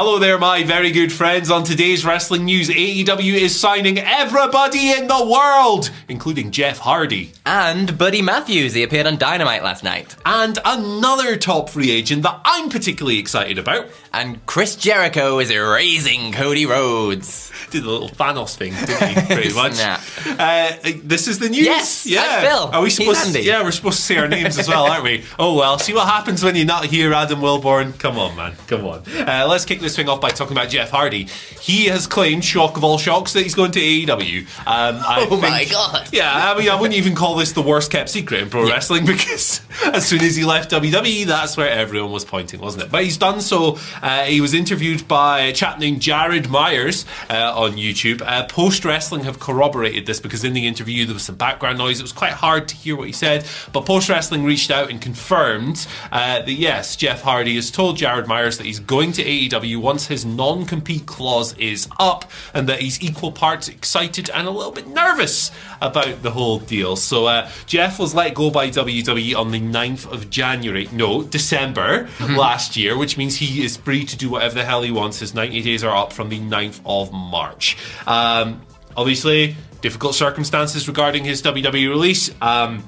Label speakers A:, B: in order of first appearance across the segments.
A: Hello there, my very good friends. On today's wrestling news, AEW is signing everybody in the world, including Jeff Hardy.
B: And Buddy Matthews, he appeared on Dynamite last night.
A: And another top free agent that I'm particularly excited about.
B: And Chris Jericho is erasing Cody Rhodes.
A: Did a little Thanos thing, didn't he? Pretty much. Uh, this is the news.
B: Yes,
A: yeah.
B: Phil.
A: Are we supposed? To, yeah, we're supposed to say our names as well, aren't we? Oh well. See what happens when you're not here, Adam Wilborn. Come on, man. Come on. Uh, let's kick this thing off by talking about Jeff Hardy. He has claimed, shock of all shocks, that he's going to AEW. Um, I
B: Oh my God.
A: Yeah, I mean, I wouldn't even call this the worst kept secret in pro wrestling because as soon as he left WWE, that's where everyone was pointing, wasn't it? But he's done so. Uh, he was interviewed by a chap named Jared Myers uh, on YouTube. Uh, Post Wrestling have corroborated this because in the interview there was some background noise. It was quite hard to hear what he said, but Post Wrestling reached out and confirmed uh, that yes, Jeff Hardy has told Jared Myers that he's going to AEW once his non compete clause is up and that he's equal parts excited and a little bit nervous about the whole deal. So uh, Jeff was let go by WWE on the 9th of January, no, December last year, which means he is free to do whatever the hell he wants. His 90 days are up from the 9th of March. Um, obviously, difficult circumstances regarding his WWE release. Um,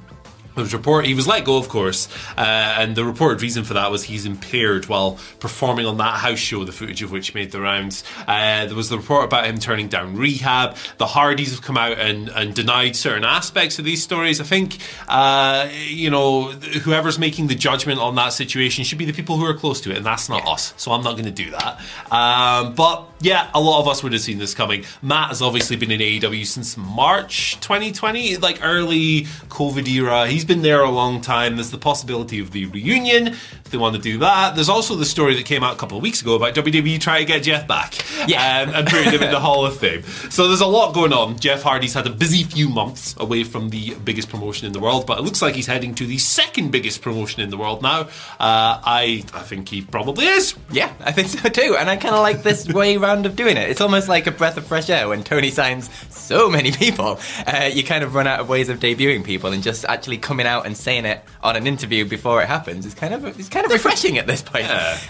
A: was report he was let go, of course, uh, and the reported reason for that was he's impaired while performing on that house show, the footage of which made the rounds. Uh, there was the report about him turning down rehab. The Hardys have come out and, and denied certain aspects of these stories. I think, uh, you know, whoever's making the judgment on that situation should be the people who are close to it, and that's not us. So I'm not going to do that. Um, but yeah, a lot of us would have seen this coming. Matt has obviously been in AEW since March 2020, like early COVID era. He's been there a long time. There's the possibility of the reunion if they want to do that. There's also the story that came out a couple of weeks ago about WWE trying to get Jeff back
B: Yeah.
A: um, and putting him in the Hall of Fame. So there's a lot going on. Jeff Hardy's had a busy few months away from the biggest promotion in the world, but it looks like he's heading to the second biggest promotion in the world now. Uh, I I think he probably is.
B: Yeah, I think so too. And I kind of like this way round of doing it. It's almost like a breath of fresh air when Tony signs so many people. Uh, you kind of run out of ways of debuting people, and just actually coming out and saying it on an interview before it happens is kind of it's kind of refreshing at this point.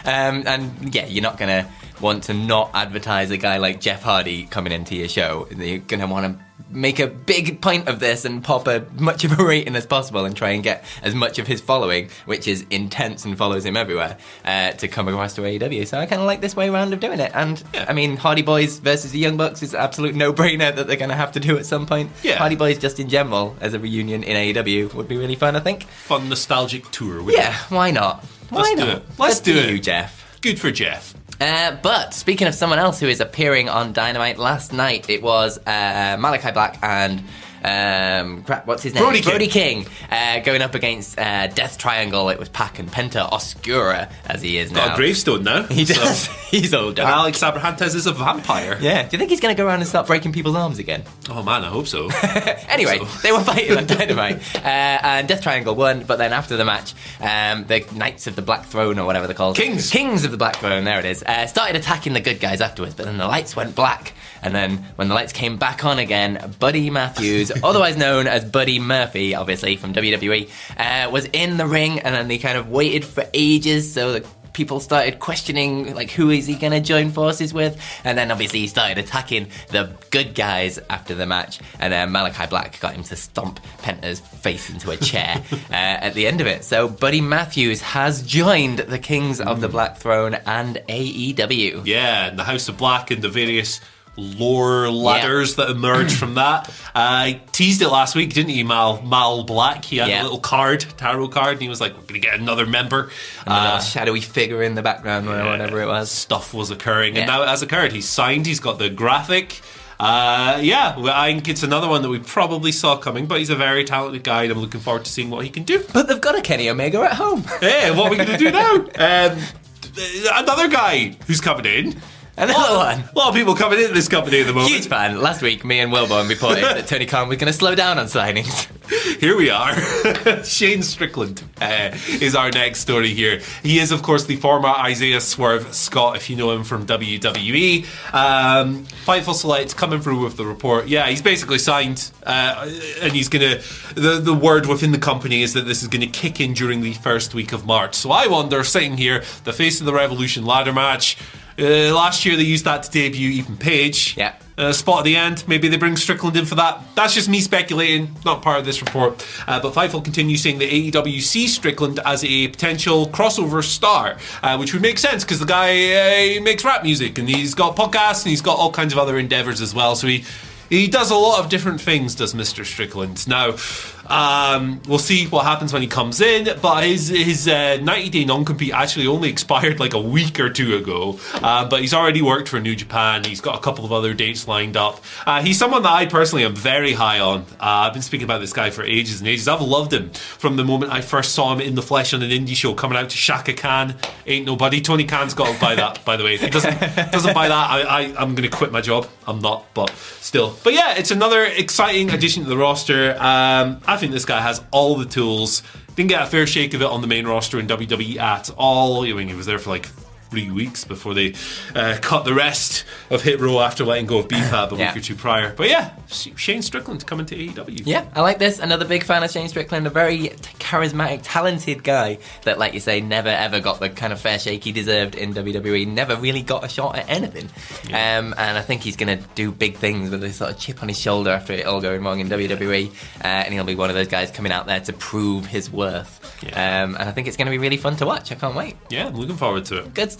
B: Um, and yeah, you're not gonna want to not advertise a guy like Jeff Hardy coming into your show. You're gonna want to make a big point of this and pop as much of a rating as possible and try and get as much of his following, which is intense and follows him everywhere, uh, to come across to AEW. So I kind of like this way round of doing it. And I mean, Hardy Boys versus the Young Bucks is an absolute no-brainer that they're going to have to do at some point.
A: Yeah.
B: Hardy Boys just in general as a reunion in AEW would be really fun, I think.
A: Fun nostalgic tour.
B: Yeah, why not? Why
A: Let's do it. Let's
B: Good
A: do
B: for
A: it.
B: you, Jeff.
A: Good for Jeff.
B: Uh, but speaking of someone else who is appearing on Dynamite last night, it was uh, Malachi Black and um, crap, what's his name?
A: Brody King.
B: Brody King uh, going up against uh, Death Triangle. It was Pac and Penta Oscuro as he is now.
A: Got a gravestone now.
B: He does.
A: So-
B: He's all
A: And. Alex Abrahantes is a vampire.
B: Yeah. Do you think he's going to go around and start breaking people's arms again?
A: Oh man, I hope so.
B: anyway,
A: So-
B: they were fighting on Dynamite, uh, and Death Triangle won. But then after the match, um, the Knights of the Black Throne, or whatever they're called,
A: Kings.
B: Kings of the Black Throne, there it is, uh, started attacking the good guys afterwards. But then the lights went black, and then when the lights came back on again, Buddy Matthews, otherwise known as Buddy Murphy, obviously from WWE, uh, was in the ring, and then they kind of waited for ages so that people started questioning like who is he going to join forces with, and then obviously he started attacking the good guys after the match, and then Malachi Black got him to stomp Penta's face into a chair uh, at the end of it. So Buddy Matthews has joined the Kings of the Black Throne and AEW.
A: Yeah, and the House of Black and the various lore ladders that emerge from that. Uh, I teased it last week, didn't he, Mal? Mal Black. He had
B: Yeah.
A: a little card, tarot card, and he was like, "We're gonna get another member."
B: And a
A: Uh,
B: shadowy figure in the background or whatever it was.
A: stuff was occurring, and now it has occurred. He's signed. He's got the graphic. Uh, yeah, well, I think it's another one that we probably saw coming, but he's a very talented guy, and I'm looking forward to seeing what he can do.
B: But they've got a Kenny Omega at home.
A: Hey, what are we going to do now? Um, another guy who's coming in.
B: Another one.
A: A lot of people coming into this company at the moment.
B: Huge fan. Last week, me and Wilborn reported that Tony Khan was going to slow down on signings.
A: Here we are. Shane Strickland uh, is our next story here. He is, of course, the former Isaiah Swerve Scott, if you know him from WWE. Um, Fightful Select coming through with the report. Yeah, he's basically signed, uh, and he's going to. The, the word within the company is that this is going to kick in during the first week of March. So I wonder, sitting here, the Face of the Revolution ladder match. Uh, last year they used that to debut Ethan Page.
B: Yeah.
A: Uh, spot at the end. Maybe they bring Strickland in for that. That's just me speculating, not part of this report. Uh, but Fightful continues saying that AEW sees Strickland as a potential crossover star, uh, which would make sense because the guy uh, makes rap music and he's got podcasts and he's got all kinds of other endeavors as well. So he he does a lot of different things, does Mr. Strickland. Now, um, we'll see what happens when he comes in, but his his uh, 90 day non compete actually only expired like a week or two ago. Uh, but he's already worked for New Japan. He's got a couple of other dates lined up. Uh, he's someone that I personally am very high on. Uh, I've been speaking about this guy for ages and ages. I've loved him from the moment I first saw him in the flesh on an indie show coming out to Chaka Khan. Ain't nobody. Tony Khan's got to buy that, by the way. If he doesn't, doesn't buy that, I, I, I'm going to quit my job. I'm not, but still. But yeah, it's another exciting addition to the roster. Um, I think this guy has all the tools. Didn't get a fair shake of it on the main roster in WWE at all. I mean, he was there for like three weeks before they uh, cut the rest of Hit Row after letting go of BFAB a
B: Yeah.
A: week or two prior. But yeah, Shane Strickland coming to AEW.
B: Yeah, I like this. Another big fan of Shane Strickland, a very charismatic, talented guy that, like you say, never ever got the kind of fair shake he deserved in WWE. Never really got a shot at anything. Um, and I think he's going to do big things with this sort of chip on his shoulder after it all going wrong in WWE. Uh, and he'll be one of those guys coming out there to prove his worth.
A: Yeah.
B: Um, and I think it's going to be really fun to watch. I can't wait.
A: Yeah, I'm looking forward to it.
B: Good stuff.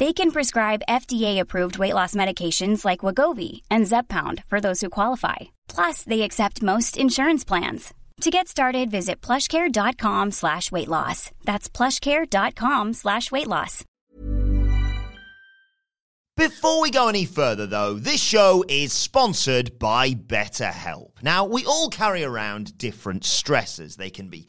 C: They can prescribe FDA-approved weight loss medications like Wegovy and Zepbound for those who qualify. Plus, they accept most insurance plans. To get started, visit plushcare.com slash weight loss. That's plushcare.com slash weight loss.
D: Before we go any further, though, this show is sponsored by BetterHelp. Now, we all carry around different stresses. They can be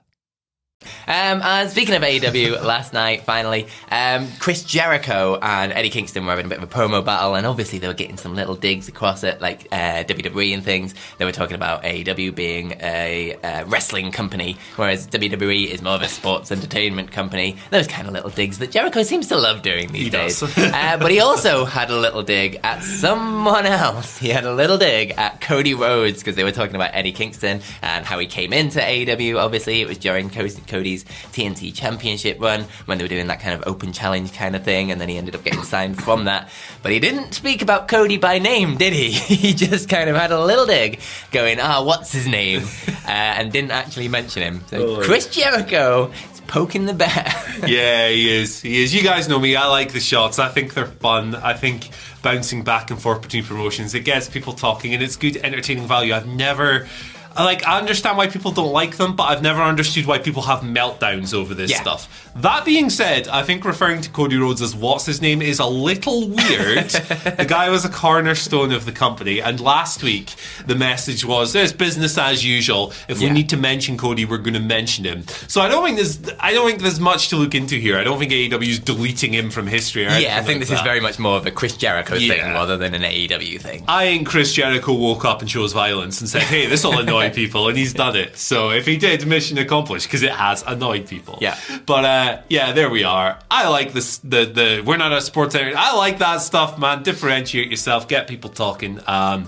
B: Um, and speaking of AEW, last night, finally, um, Chris Jericho and Eddie Kingston were having a bit of a promo battle, and obviously they were getting some little digs across it, like uh, WWE and things. They were talking about AEW being a uh, wrestling company, whereas WWE is more of a sports entertainment company. Those kind of little digs that Jericho seems to love doing these
A: He
B: days. uh, but he also had a little dig at someone else. He had a little dig at Cody Rhodes because they were talking about Eddie Kingston and how he came into AEW. Obviously, it was during Co- Cody's TNT Championship run when they were doing that kind of open challenge kind of thing, and then he ended up getting signed from that. But he didn't speak about Cody by name, did he? he just kind of had a little dig, going, "Ah, what's his name?" uh, and didn't actually mention him. So
A: Oh.
B: Chris Jericho is poking the bear.
A: yeah, he is. He is. You guys know me. I like the shots. I think they're fun. I think bouncing back and forth between promotions, it gets people talking and it's good entertaining value. I've never. I Like I understand why people don't like them, but I've never understood why people have meltdowns over this
B: Yeah.
A: stuff. That being said, I think referring to Cody Rhodes as what's his name is a little weird. the guy was a cornerstone of the company, and last week the message was "It's business as usual. If we need to mention Cody, we're going to mention him." So I don't think there's I don't think there's much to look into here. I don't think AEW is deleting him from history. Or
B: yeah, I think
A: like
B: this is very much more of a Chris Jericho thing rather than an AEW thing.
A: I think Chris Jericho woke up and chose violence and said, "Hey, this will annoy people," and he's done it. So if he did, mission accomplished because it has annoyed people.
B: Yeah.
A: But uh, yeah, there we are. I like this. The the we're not a sports area. I like that stuff, man. Differentiate yourself. Get people talking. Um,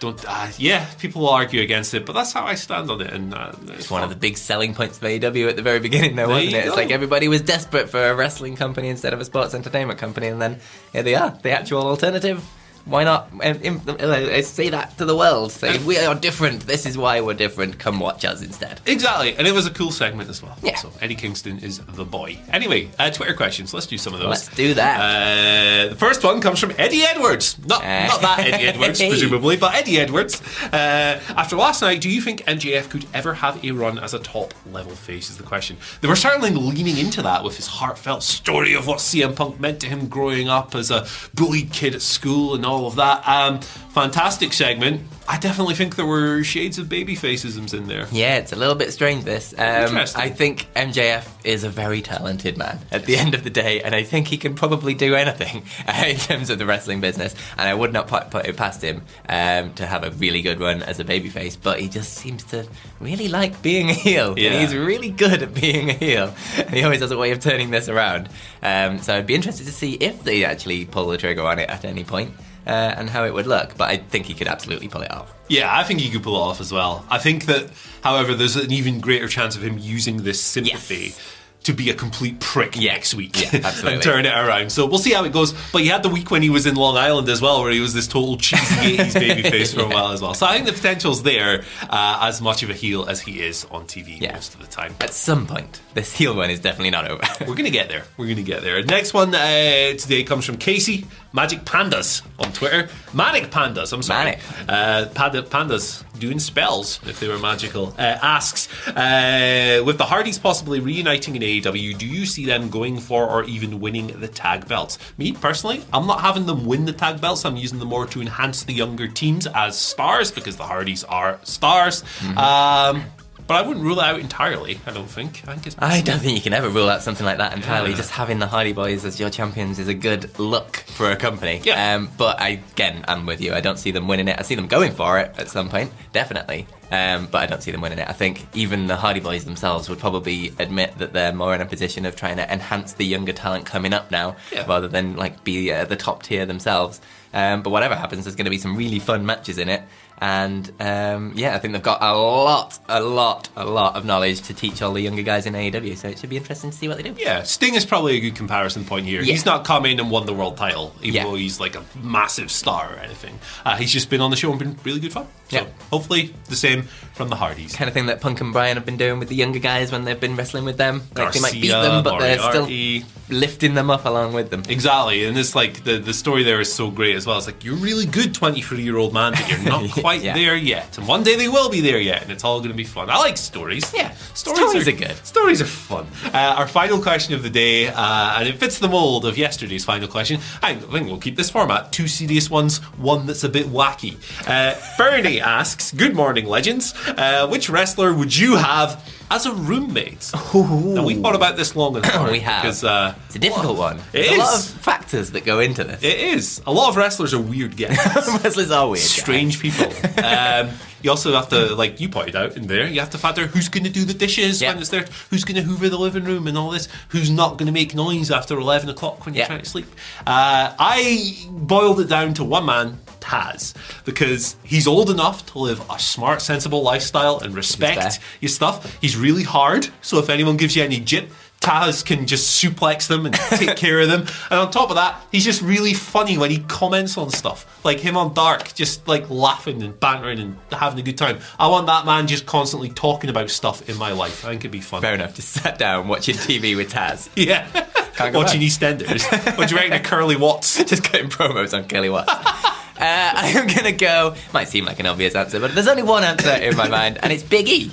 A: don't. Uh, yeah, people will argue against it, but that's how I stand on it. And uh,
B: It's one of the big selling points of AEW at the very beginning, though,
A: There
B: wasn't it? It's like everybody was desperate for a wrestling company instead of a sports entertainment company, and then here they are, the actual alternative. Why not uh, say that to the world? Say we are different. This is why we're different. Come watch us instead.
A: Exactly, and it was a cool segment as well.
B: Yeah.
A: So Eddie Kingston is the boy. Anyway, uh, Twitter questions. Let's do some of those.
B: Let's do that.
A: Uh, the first one comes from Eddie Edwards. Not,
B: Uh,
A: not that Eddie Edwards, presumably, but Eddie Edwards. Uh, after last night, do you think MJF could ever have a run as a top level face? Is the question. They were certainly leaning into that with his heartfelt story of what CM Punk meant to him growing up as a bullied kid at school and all of that. Um, fantastic segment. I definitely think there were shades of baby facisms in there.
B: Yeah, it's a little bit strange. This. Um. I think MJF is a very talented man at the end of the day, and I think he can probably do anything uh, in terms of the wrestling business. And I would not put, put it past him um, to have a really good run as a babyface, but he just seems to really like being a heel.
A: Yeah.
B: And he's really good at being a heel. And he always has a way of turning this around. Um, so I'd be interested to see if they actually pull the trigger on it at any point. Uh, and how it would look, but I think he could absolutely pull it off.
A: Yeah, I think he could pull it off as well. I think that, however, there's an even greater chance of him using this sympathy
B: Yes.
A: To be a complete prick
B: Yeah.
A: next week
B: Yeah, absolutely.
A: and turn it around. So we'll see how it goes. But he had the week when he was in Long Island as well, where he was this total cheesy 80s babyface for a while as well. So I think the potential's there uh, as much of a heel as he is on TV
B: Yeah.
A: most of the time.
B: At some point, this heel run is definitely not over.
A: We're gonna get there. We're gonna get there. Next one uh, today comes from Casey Magic Pandas on Twitter. Manic Pandas. I'm sorry.
B: Manic.
A: Uh, panda, pandas doing spells if they were magical. Uh, asks uh, with the Hardys possibly reuniting in AEW, do you see them going for or even winning the tag belts? Me personally, I'm not having them win the tag belts. I'm using them more to enhance the younger teams as stars because the Hardys are stars.
B: Mm-hmm.
A: Um, but I wouldn't rule it out entirely. I don't think. I think it's
B: I don't think you can ever rule out something like that entirely. Just having the Hardy Boys as your champions is a good look for a company.
A: Yeah.
B: Um, but I, again, I'm with you. I don't see them winning it. I see them going for it at some point, definitely. Um, but I don't see them winning it. I think even the Hardy Boys themselves would probably admit that they're more in a position of trying to enhance the younger talent coming up now,
A: Yeah.
B: rather than like be uh, the top tier themselves. Um, but whatever happens, there's going to be some really fun matches in it. And um, yeah, I think they've got a lot, a lot, a lot of knowledge to teach all the younger guys in AEW. So it should be interesting to see what they do.
A: Yeah, Sting is probably a good comparison point here.
B: Yeah.
A: He's not come in and won the world title, even
B: Yeah.
A: though he's like a massive star or anything. Uh, he's just been on the show and been really good fun. So
B: Yeah.
A: hopefully the same from the Hardys.
B: Kind of thing that Punk and Bryan have been doing with the younger guys when they've been wrestling with them. Like they might beat them, but they're still lifting them up along with them.
A: Exactly, and it's like the the story there is so great as well. It's like you're really good, twenty three year old man, but you're not quite
B: Yeah.
A: there yet. And one day they will be there yet, and it's all going to be fun. I like stories.
B: Yeah, stories are good.
A: Stories are fun. Uh, our final question of the day, uh, and it fits the mold of yesterday's final question. I think we'll keep this format: two serious ones, one that's a bit wacky. Uh, Bernie asks, "Good morning, legends. Uh, which wrestler would you have?" As a roommate. Now we thought about this long and hard.
B: We have.
A: because uh,
B: It's a difficult one.
A: It
B: There's a lot of factors that go into this.
A: it is. A lot of wrestlers are weird guys.
B: Wrestlers are weird. guys.
A: strange people. Um, you also have to, like you pointed out in there, you have to factor who's going to do the dishes
B: Yeah.
A: when it's there, who's going to hoover the living room and all this, who's not going to make noise after 11 o'clock when you're
B: Yeah.
A: trying to sleep. Uh, I boiled it down to one man, Taz, because he's old enough to live a smart, sensible lifestyle and respect your stuff. He's really hard, so if anyone gives you any jip, Taz can just suplex them and take care of them. And on top of that, he's just really funny when he comments on stuff. Like him on Dark, just like laughing and bantering and having a good time. I want that man just constantly talking about stuff in my life. I think it'd be fun.
B: Fair enough. Just sat down watching TV with Taz.
A: Yeah. Watching
B: back.
A: EastEnders. what do you reckon of Curly Watts?
B: just cutting promos on Kelly Watts. Uh, I am gonna go. Might seem like an obvious answer, but there's only one answer in my mind, and it's Big E.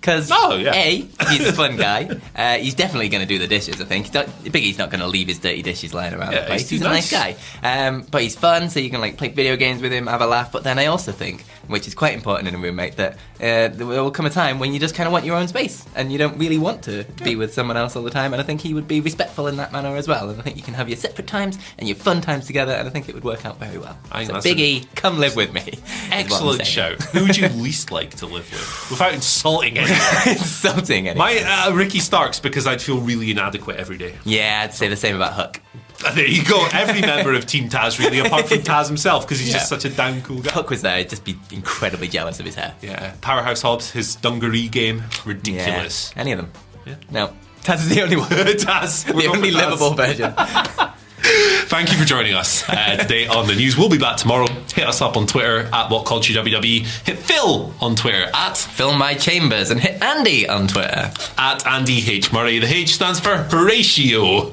B: Because
A: Oh, yeah.
B: a, he's a fun guy. Uh, he's definitely going to do the dishes. I think He's not- Big E's not going to leave his dirty dishes lying around
A: Yeah,
B: the place.
A: he's
B: He's, a nice
A: nice.
B: guy, um, but he's fun, so you can like play video games with him, have a laugh. But then I also think, which is quite important in a roommate, that uh, there will come a time when you just kind of want your own space and you don't really want to be with someone else all the time. And I think he would be respectful in that manner as well. And I think you can have your separate times and your fun times together, and I think it would work out very well.
A: I
B: so
A: that's
B: Big
A: a-
B: E, come live with me. is what I'm
A: Excellent show. Who would you least like to live with? Without insulting anyone.
B: Insulting anyone.
A: My uh, Ricky Starks because I'd feel really inadequate every day.
B: Yeah, I'd say the same about Hook.
A: There you go. Every member of Team Taz, really, apart from Taz himself, because he's
B: Yeah.
A: just such a down cool guy.
B: Hook was there, I'd just be incredibly jealous of his hair.
A: Yeah, Powerhouse Hobbs, his dungaree game, ridiculous.
B: Yeah, any of them.
A: Yeah.
B: No. Taz is the only one.
A: Taz,
B: the only livable version.
A: Thank you for joining us uh, today on the news. We'll be back tomorrow. Hit us up on Twitter at What Culture WWE. Hit Phil on Twitter at
B: Fill my chambers and hit Andy on Twitter.
A: at Andy H Murray. The H stands for Horatio.